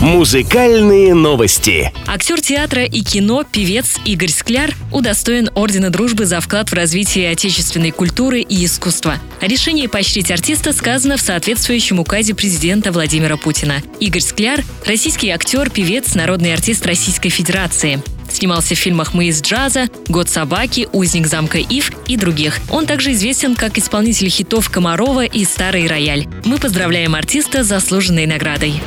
Музыкальные новости. Актер театра и кино, певец Игорь Скляр удостоен Ордена Дружбы за вклад в развитие отечественной культуры и искусства. О решении поощрить артиста сказано в соответствующем указе президента Владимира Путина. Игорь Скляр – российский актер, певец, народный артист Российской Федерации. Снимался в фильмах «Мы из джаза», «Год собаки», «Узник замка Ив» и других. Он также известен как исполнитель хитов Комарова и «Старый рояль». Мы поздравляем артиста с заслуженной наградой.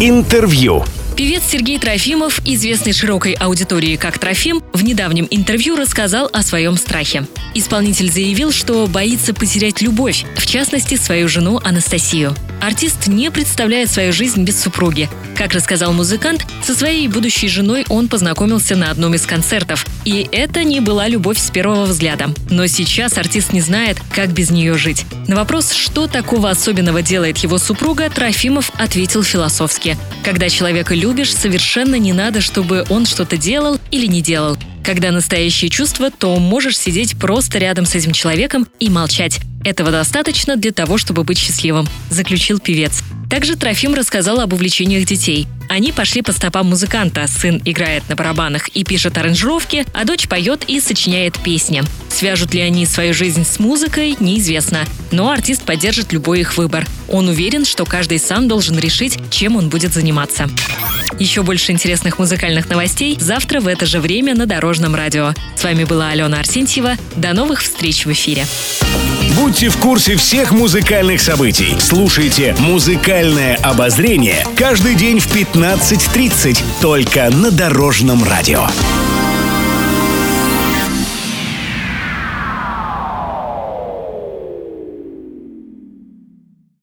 Интервью. Певец Сергей Трофимов, известный широкой аудитории как Трофим, в недавнем интервью рассказал о своем страхе. Исполнитель заявил, что боится потерять любовь, в частности, свою жену Анастасию. Артист не представляет свою жизнь без супруги. Как рассказал музыкант, со своей будущей женой он познакомился на одном из концертов. И это не была любовь с первого взгляда. Но сейчас артист не знает, как без нее жить. На вопрос, что такого особенного делает его супруга, Трофимов ответил философски. Когда человека любишь, совершенно не надо, чтобы он что-то делал или не делал. Когда настоящее чувство, то можешь сидеть просто рядом с этим человеком и молчать. Этого достаточно для того, чтобы быть счастливым, заключил певец. Также Трофим рассказал об увлечениях детей. Они пошли по стопам музыканта. Сын играет на барабанах и пишет аранжировки, а дочь поет и сочиняет песни. Свяжут ли они свою жизнь с музыкой, неизвестно. Но артист поддержит любой их выбор. Он уверен, что каждый сам должен решить, чем он будет заниматься. Еще больше интересных музыкальных новостей завтра в это же время на Дорожном радио. С вами была Алена Арсентьева. До новых встреч в эфире. Будьте в курсе всех музыкальных событий. Слушайте «Музыкальное обозрение» каждый день в 15.30 только на Дорожном радио.